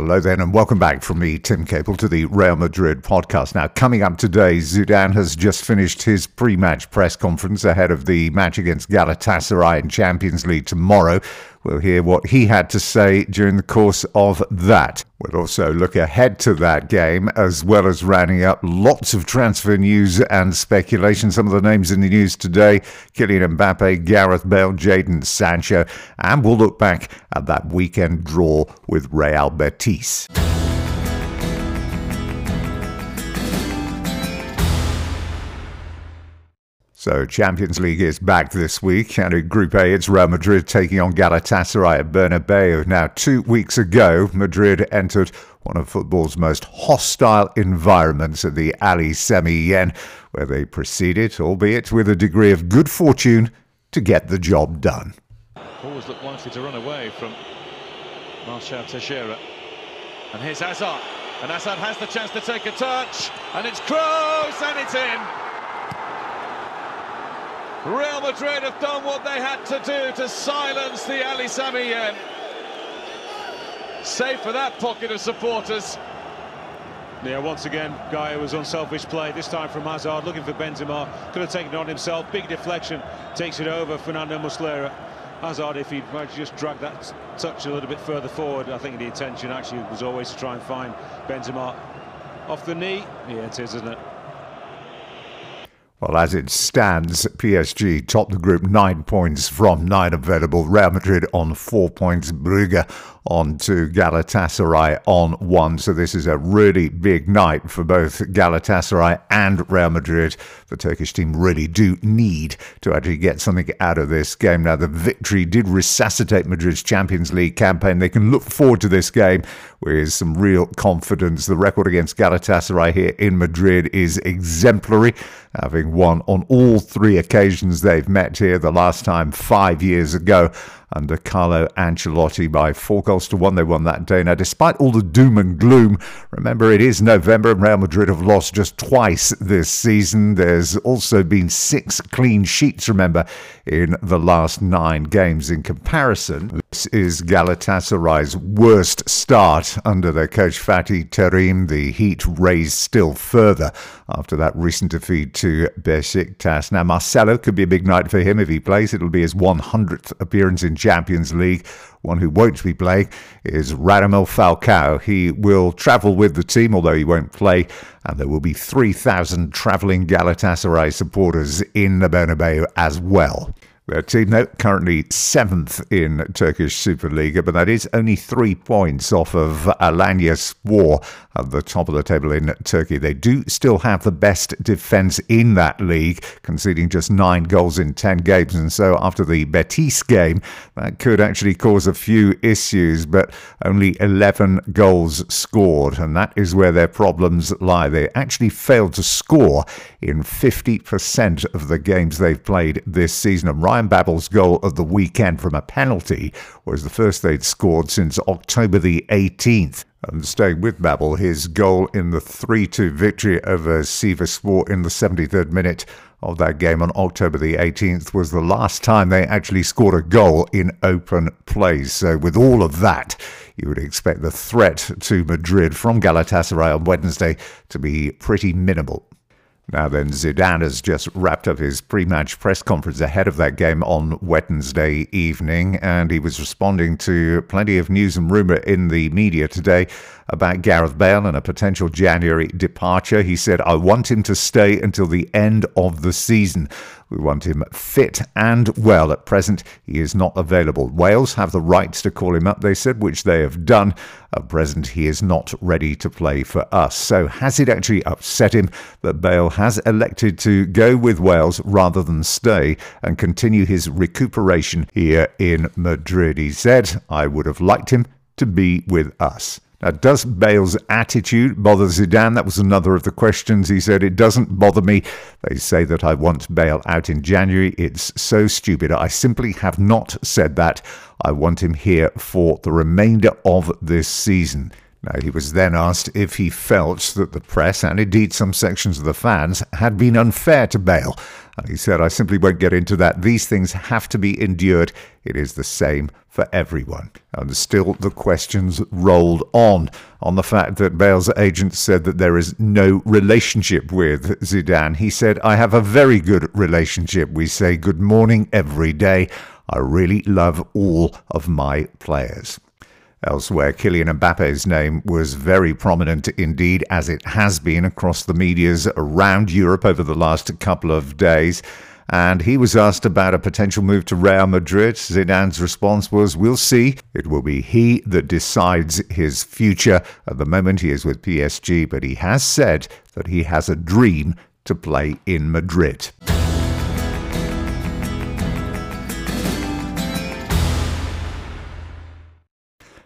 Hello then, and welcome back from me, Tim Capel, to the Real Madrid podcast. Now, coming up today, Zidane has just finished his pre match press conference ahead of the match against Galatasaray in Champions League tomorrow. We'll hear what he had to say during the course of that. We'll also look ahead to that game, as well as rounding up lots of transfer news and speculation. Some of the names in the news today Kylian Mbappe, Gareth Bale, Jadon Sancho, and we'll look back at that weekend draw with Real Betis. So, Champions League is back this week, and in Group A, it's Real Madrid taking on Galatasaray at Bernabeu. Now, two weeks ago, Madrid entered one of football's most hostile environments at the Ali Sami Yen, where they proceeded, albeit with a degree of good fortune, to get the job done. Always looked likely to run away from Marcel Teixeira. And here's Hazard. And Hazard has the chance to take a touch. And it's Kroos, and it's in. Real Madrid have done what they had to do to silence the Ali Sami Yen. Safe for that pocket of supporters. Yeah, once again, Gaia was unselfish play, this time from Hazard, looking for Benzema. Could have taken it on himself, big deflection, takes it over, Fernando Muslera. Hazard, if he'd just dragged that touch a little bit further forward, I think the intention actually was always to try and find Benzema off the knee. Yeah, it is, isn't it? Well, as it stands, PSG top the group nine points from nine available. Real Madrid on four points. Brugge on two. Galatasaray on one. So this is a really big night for both Galatasaray and Real Madrid. The Turkish team really do need to actually get something out of this game. Now, the victory did resuscitate Madrid's Champions League campaign. They can look forward to this game with some real confidence. The record against Galatasaray here in Madrid is exemplary, having won on all three occasions they've met here, the last time five years ago under Carlo Ancelotti by four goals to one. They won that day. Now, despite all the doom and gloom, remember it is November and Real Madrid have lost just twice this season. There's also been six clean sheets, remember, in the last nine games. In comparison, this is Galatasaray's worst start under their coach Fatih Terim. The heat raised still further after that recent defeat to Besiktas. Now, Marcelo could be a big night for him if he plays. It'll be his 100th appearance in Champions League. One who won't be playing is Radamel Falcao. He will travel with the team, although he won't play, and there will be 3,000 travelling Galatasaray supporters in the Bernabeu as well. Their team, though, currently seventh in Turkish Superliga, but that is only three points off of Alanya Spor at the top of the table in Turkey. They do still have the best defence in that league, conceding just nine goals in ten games. And so after the Betis game, that could actually cause a few issues, but only 11 goals scored. And that is where their problems lie. They actually failed to score in 50% of the games they've played this season. And Ryan Babel's goal of the weekend from a penalty was the first they'd scored since October the 18th. And staying with Babel, his goal in the 3 2 victory over Sivasspor in the 73rd minute of that game on October the 18th was the last time they actually scored a goal in open play. So, with all of that, you would expect the threat to Madrid from Galatasaray on Wednesday to be pretty minimal. Now then, Zidane has just wrapped up his pre-match press conference ahead of that game on Wednesday evening, and he was responding to plenty of news and rumour in the media today about Gareth Bale and a potential January departure. He said, I want him to stay until the end of the season. We want him fit and well. At present, he is not available. Wales have the rights to call him up, they said, which they have done. At present, he is not ready to play for us. So, has it actually upset him that Bale has elected to go with Wales rather than stay and continue his recuperation here in Madrid? He said, I would have liked him to be with us. Now, does Bale's attitude bother Zidane? That was another of the questions. He said, It doesn't bother me. They say that I want Bale out in January. It's so stupid. I simply have not said that. I want him here for the remainder of this season. Now, he was then asked if he felt that the press and indeed some sections of the fans had been unfair to Bale. And he said, I simply won't get into that. These things have to be endured. It is the same for everyone. And still the questions rolled on on the fact that Bale's agent said that there is no relationship with Zidane. He said, I have a very good relationship. We say good morning every day. I really love all of my players. Elsewhere, Kylian Mbappe's name was very prominent indeed, as it has been across the medias around Europe over the last couple of days. And he was asked about a potential move to Real Madrid. Zidane's response was, We'll see. It will be he that decides his future. At the moment, he is with PSG, but he has said that he has a dream to play in Madrid.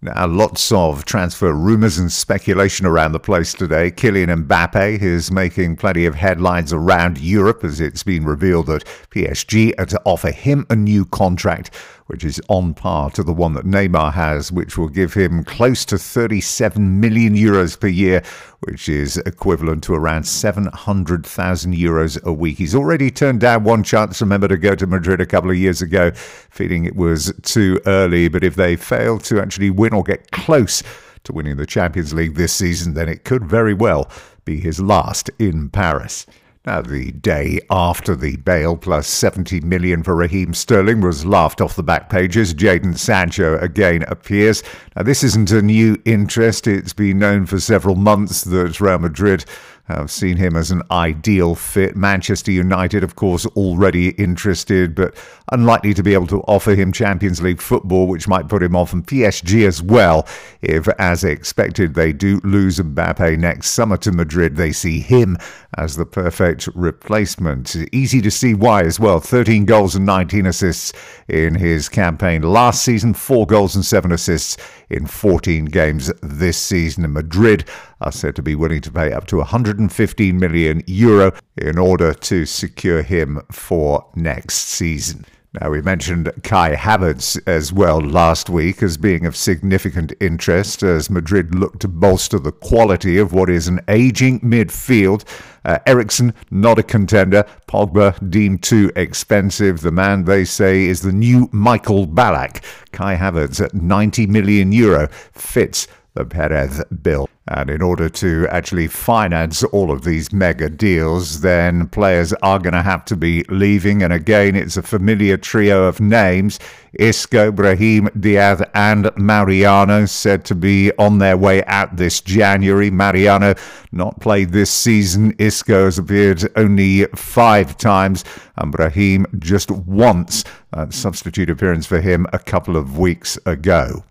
Now, lots of transfer rumours and speculation around the place today. Kylian Mbappe is making plenty of headlines around Europe as it's been revealed that PSG are to offer him a new contract which is on par to the one that Neymar has, which will give him close to 37 million euros per year, which is equivalent to around 700,000 euros a week. He's already turned down one chance, remember, to go to Madrid a couple of years ago, feeling it was too early. But if they fail to actually win or get close, to winning the Champions League this season, then it could very well be his last in Paris. Now, the day after the Bale plus 70 million for Raheem Sterling was laughed off the back pages, Jadon Sancho again appears. Now, this isn't a new interest. It's been known for several months that Real Madrid have seen him as an ideal fit. Manchester United, of course, already interested, but unlikely to be able to offer him Champions League football, which might put him off. And PSG as well, if, as expected, they do lose Mbappe next summer to Madrid, they see him as the perfect replacement. Easy to see why as well. 13 goals and 19 assists in his campaign last season, 4 goals and 7 assists in 14 games this season. And Madrid are said to be willing to pay up to 115 million euro in order to secure him for next season. Now, we mentioned Kai Havertz as well last week as being of significant interest as Madrid look to bolster the quality of what is an aging midfield. Uh, Eriksen, not a contender. Pogba, deemed too expensive. The man, they say, is the new Michael Ballack. Kai Havertz at 90 million euro fits the Perez bill. And in order to actually finance all of these mega deals, then players are going to have to be leaving. And again, it's a familiar trio of names Isco, Brahim Diaz, and Mariano said to be on their way out this January. Mariano not played this season. Isco has appeared only five times, and Brahim just once. A substitute appearance for him a couple of weeks ago.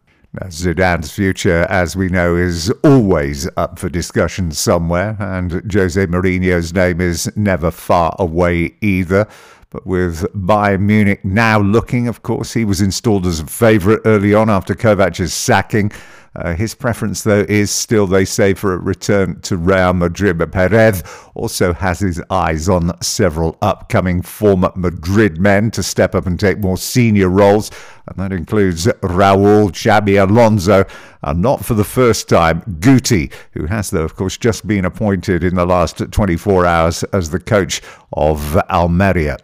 Zidane's future, as we know, is always up for discussion somewhere, and Jose Mourinho's name is never far away either. But with Bayern Munich now looking, of course, he was installed as a favourite early on after Kovac's sacking. Uh, his preference, though, is still, they say, for a return to Real Madrid. Perez also has his eyes on several upcoming former Madrid men to step up and take more senior roles. And that includes Raul Xabi Alonso, and not for the first time, Guti, who has, though, of course, just been appointed in the last 24 hours as the coach of Almeria.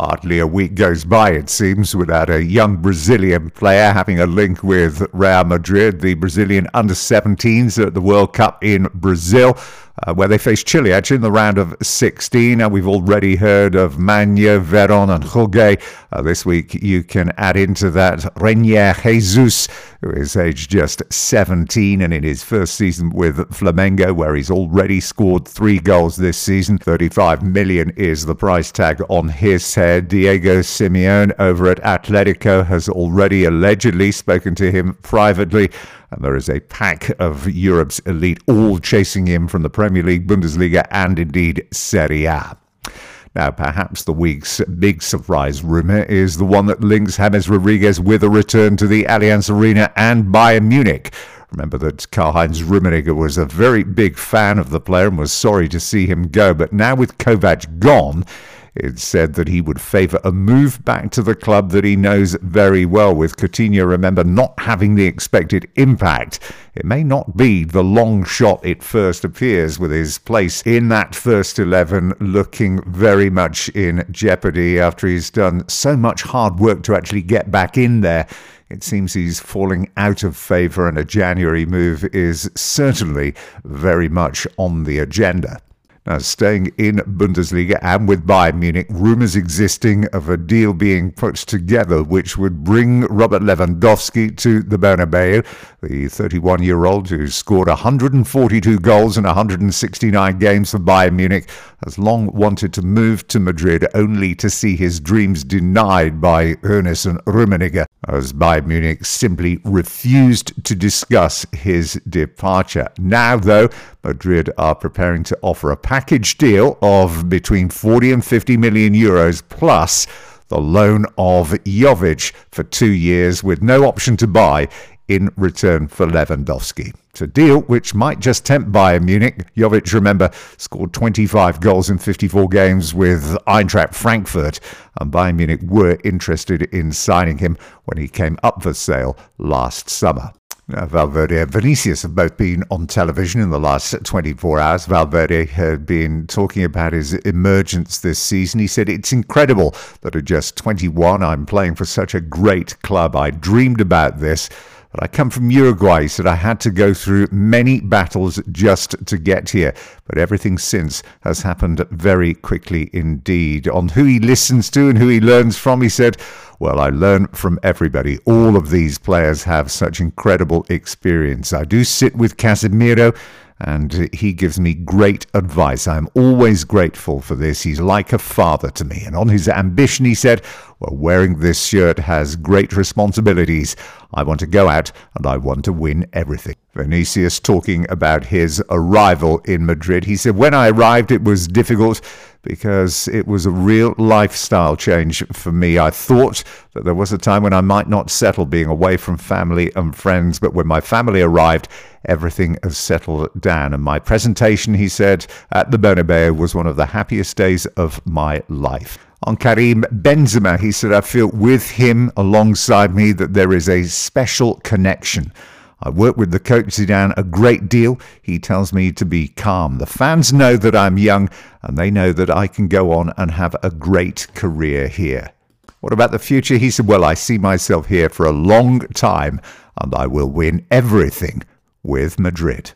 Hardly a week goes by, it seems, without a young Brazilian player having a link with Real Madrid. The Brazilian under 17s at the World Cup in Brazil uh, where they face Chile actually in the round of 16. And we've already heard of Maño, Veron, and Jorge. Uh, this week you can add into that Reinier Jesus, who is aged just 17 and in his first season with Flamengo, where he's already scored three goals this season. 35 million is the price tag on his head. Diego Simeone over at Atletico has already allegedly spoken to him privately and there is a pack of Europe's elite all chasing him from the Premier League, Bundesliga, and indeed Serie A. Now, perhaps the week's big surprise rumour is the one that links James Rodriguez with a return to the Allianz Arena and Bayern Munich. Remember that Karl-Heinz Rummenigge was a very big fan of the player and was sorry to see him go, but now with Kovac gone, It said that he would favour a move back to the club that he knows very well, with Coutinho, remember, not having the expected impact. It may not be the long shot it first appears, with his place in that first 11 looking very much in jeopardy after he's done so much hard work to actually get back in there. It seems he's falling out of favour, and a January move is certainly very much on the agenda. Now, staying in Bundesliga and with Bayern Munich, rumours existing of a deal being put together which would bring Robert Lewandowski to the Bernabeu. The 31 year old who scored 142 goals in 169 games for Bayern Munich has long wanted to move to Madrid only to see his dreams denied by Hoeneß and Rummenigge as Bayern Munich simply refused to discuss his departure. Now, though, Madrid are preparing to offer a package deal of between 40 and 50 million euros plus the loan of Jovic for two years with no option to buy in return for Lewandowski. It's a deal which might just tempt Bayern Munich. Jovic, remember, scored 25 goals in 54 games with Eintracht Frankfurt, and Bayern Munich were interested in signing him when he came up for sale last summer. Now, Valverde and Vinicius have both been on television in the last 24 hours. Valverde had been talking about his emergence this season. He said, It's incredible that at just 21, I'm playing for such a great club. I dreamed about this. But I come from Uruguay, so I had to go through many battles just to get here. But everything since has happened very quickly indeed. On who he listens to and who he learns from, he said, Well, I learn from everybody. All of these players have such incredible experience. I do sit with Casemiro and he gives me great advice. I'm always grateful for this. He's like a father to me. And on his ambition, he said, Well, wearing this shirt has great responsibilities. I want to go out and I want to win everything. Vinicius talking about his arrival in Madrid. He said, When I arrived, it was difficult because it was a real lifestyle change for me. I thought that there was a time when I might not settle being away from family and friends, but when my family arrived, everything has settled down. And my presentation, he said, at the Bernabeu was one of the happiest days of my life. On Karim Benzema, he said, I feel with him alongside me that there is a special connection. I work with the coach Zidane a great deal. He tells me to be calm. The fans know that I'm young and they know that I can go on and have a great career here. What about the future? He said, Well, I see myself here for a long time and I will win everything with Madrid.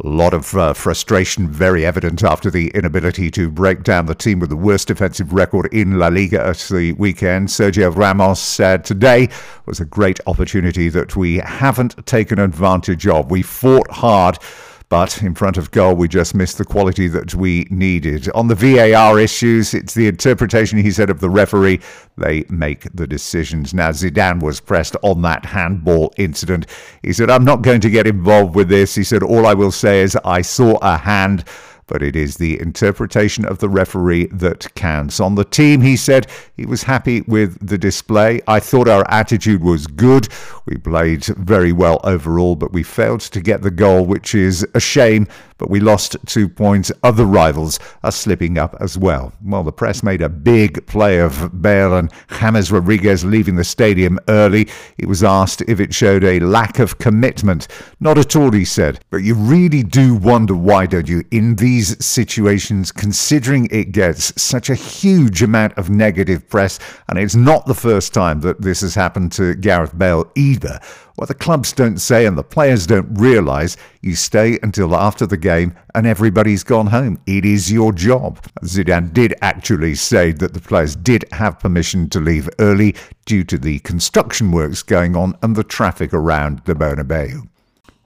A lot of uh, frustration, very evident after the inability to break down the team with the worst defensive record in La Liga at the weekend. Sergio Ramos said today was a great opportunity that we haven't taken advantage of. We fought hard but in front of goal, we just missed the quality that we needed. On the VAR issues, it's the interpretation, he said, of the referee. They make the decisions. Now, Zidane was pressed on that handball incident. He said, I'm not going to get involved with this. He said, All I will say is I saw a hand but it is the interpretation of the referee that counts. On the team, he said he was happy with the display. I thought our attitude was good. We played very well overall, but we failed to get the goal, which is a shame but we lost two points. Other rivals are slipping up as well. Well, the press made a big play of Bale and James Rodriguez leaving the stadium early. He was asked if it showed a lack of commitment. Not at all, he said. But you really do wonder why, don't you, in these situations, considering it gets such a huge amount of negative press, and it's not the first time that this has happened to Gareth Bale either. What the clubs don't say and the players don't realise, you stay until after the game and everybody's gone home. It is your job. Zidane did actually say that the players did have permission to leave early due to the construction works going on and the traffic around the Bernabeu.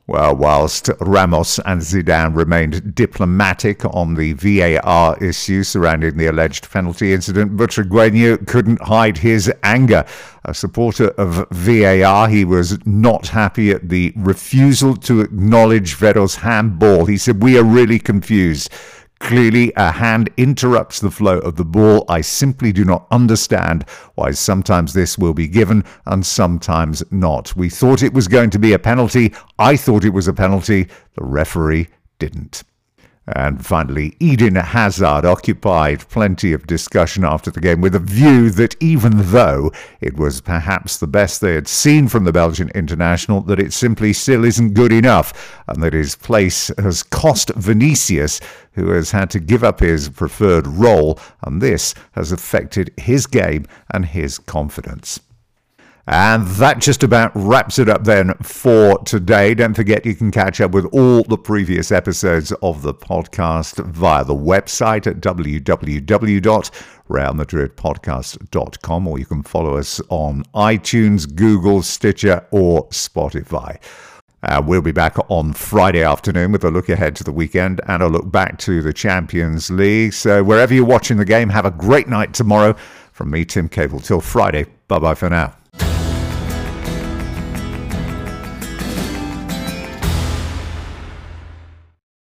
Well, whilst Ramos and Zidane remained diplomatic on the VAR issue surrounding the alleged penalty incident, Butragueño couldn't hide his anger. A supporter of VAR, he was not happy at the refusal to acknowledge Vero's handball. He said, We are really confused. Clearly, a hand interrupts the flow of the ball. I simply do not understand why sometimes this will be given and sometimes not. We thought it was going to be a penalty. I thought it was a penalty. The referee didn't. And finally, Eden Hazard occupied plenty of discussion after the game with a view that even though it was perhaps the best they had seen from the Belgian international, that it simply still isn't good enough, and that his place has cost Vinicius, who has had to give up his preferred role, and this has affected his game and his confidence. And that just about wraps it up then for today. Don't forget you can catch up with all the previous episodes of the podcast via the website at www.realmadridpodcast.com or you can follow us on iTunes, Google, Stitcher, or Spotify. Uh, we'll be back on Friday afternoon with a look ahead to the weekend and a look back to the Champions League. So, wherever you're watching the game, have a great night tomorrow. From me, Tim Cable, till Friday. Bye bye for now.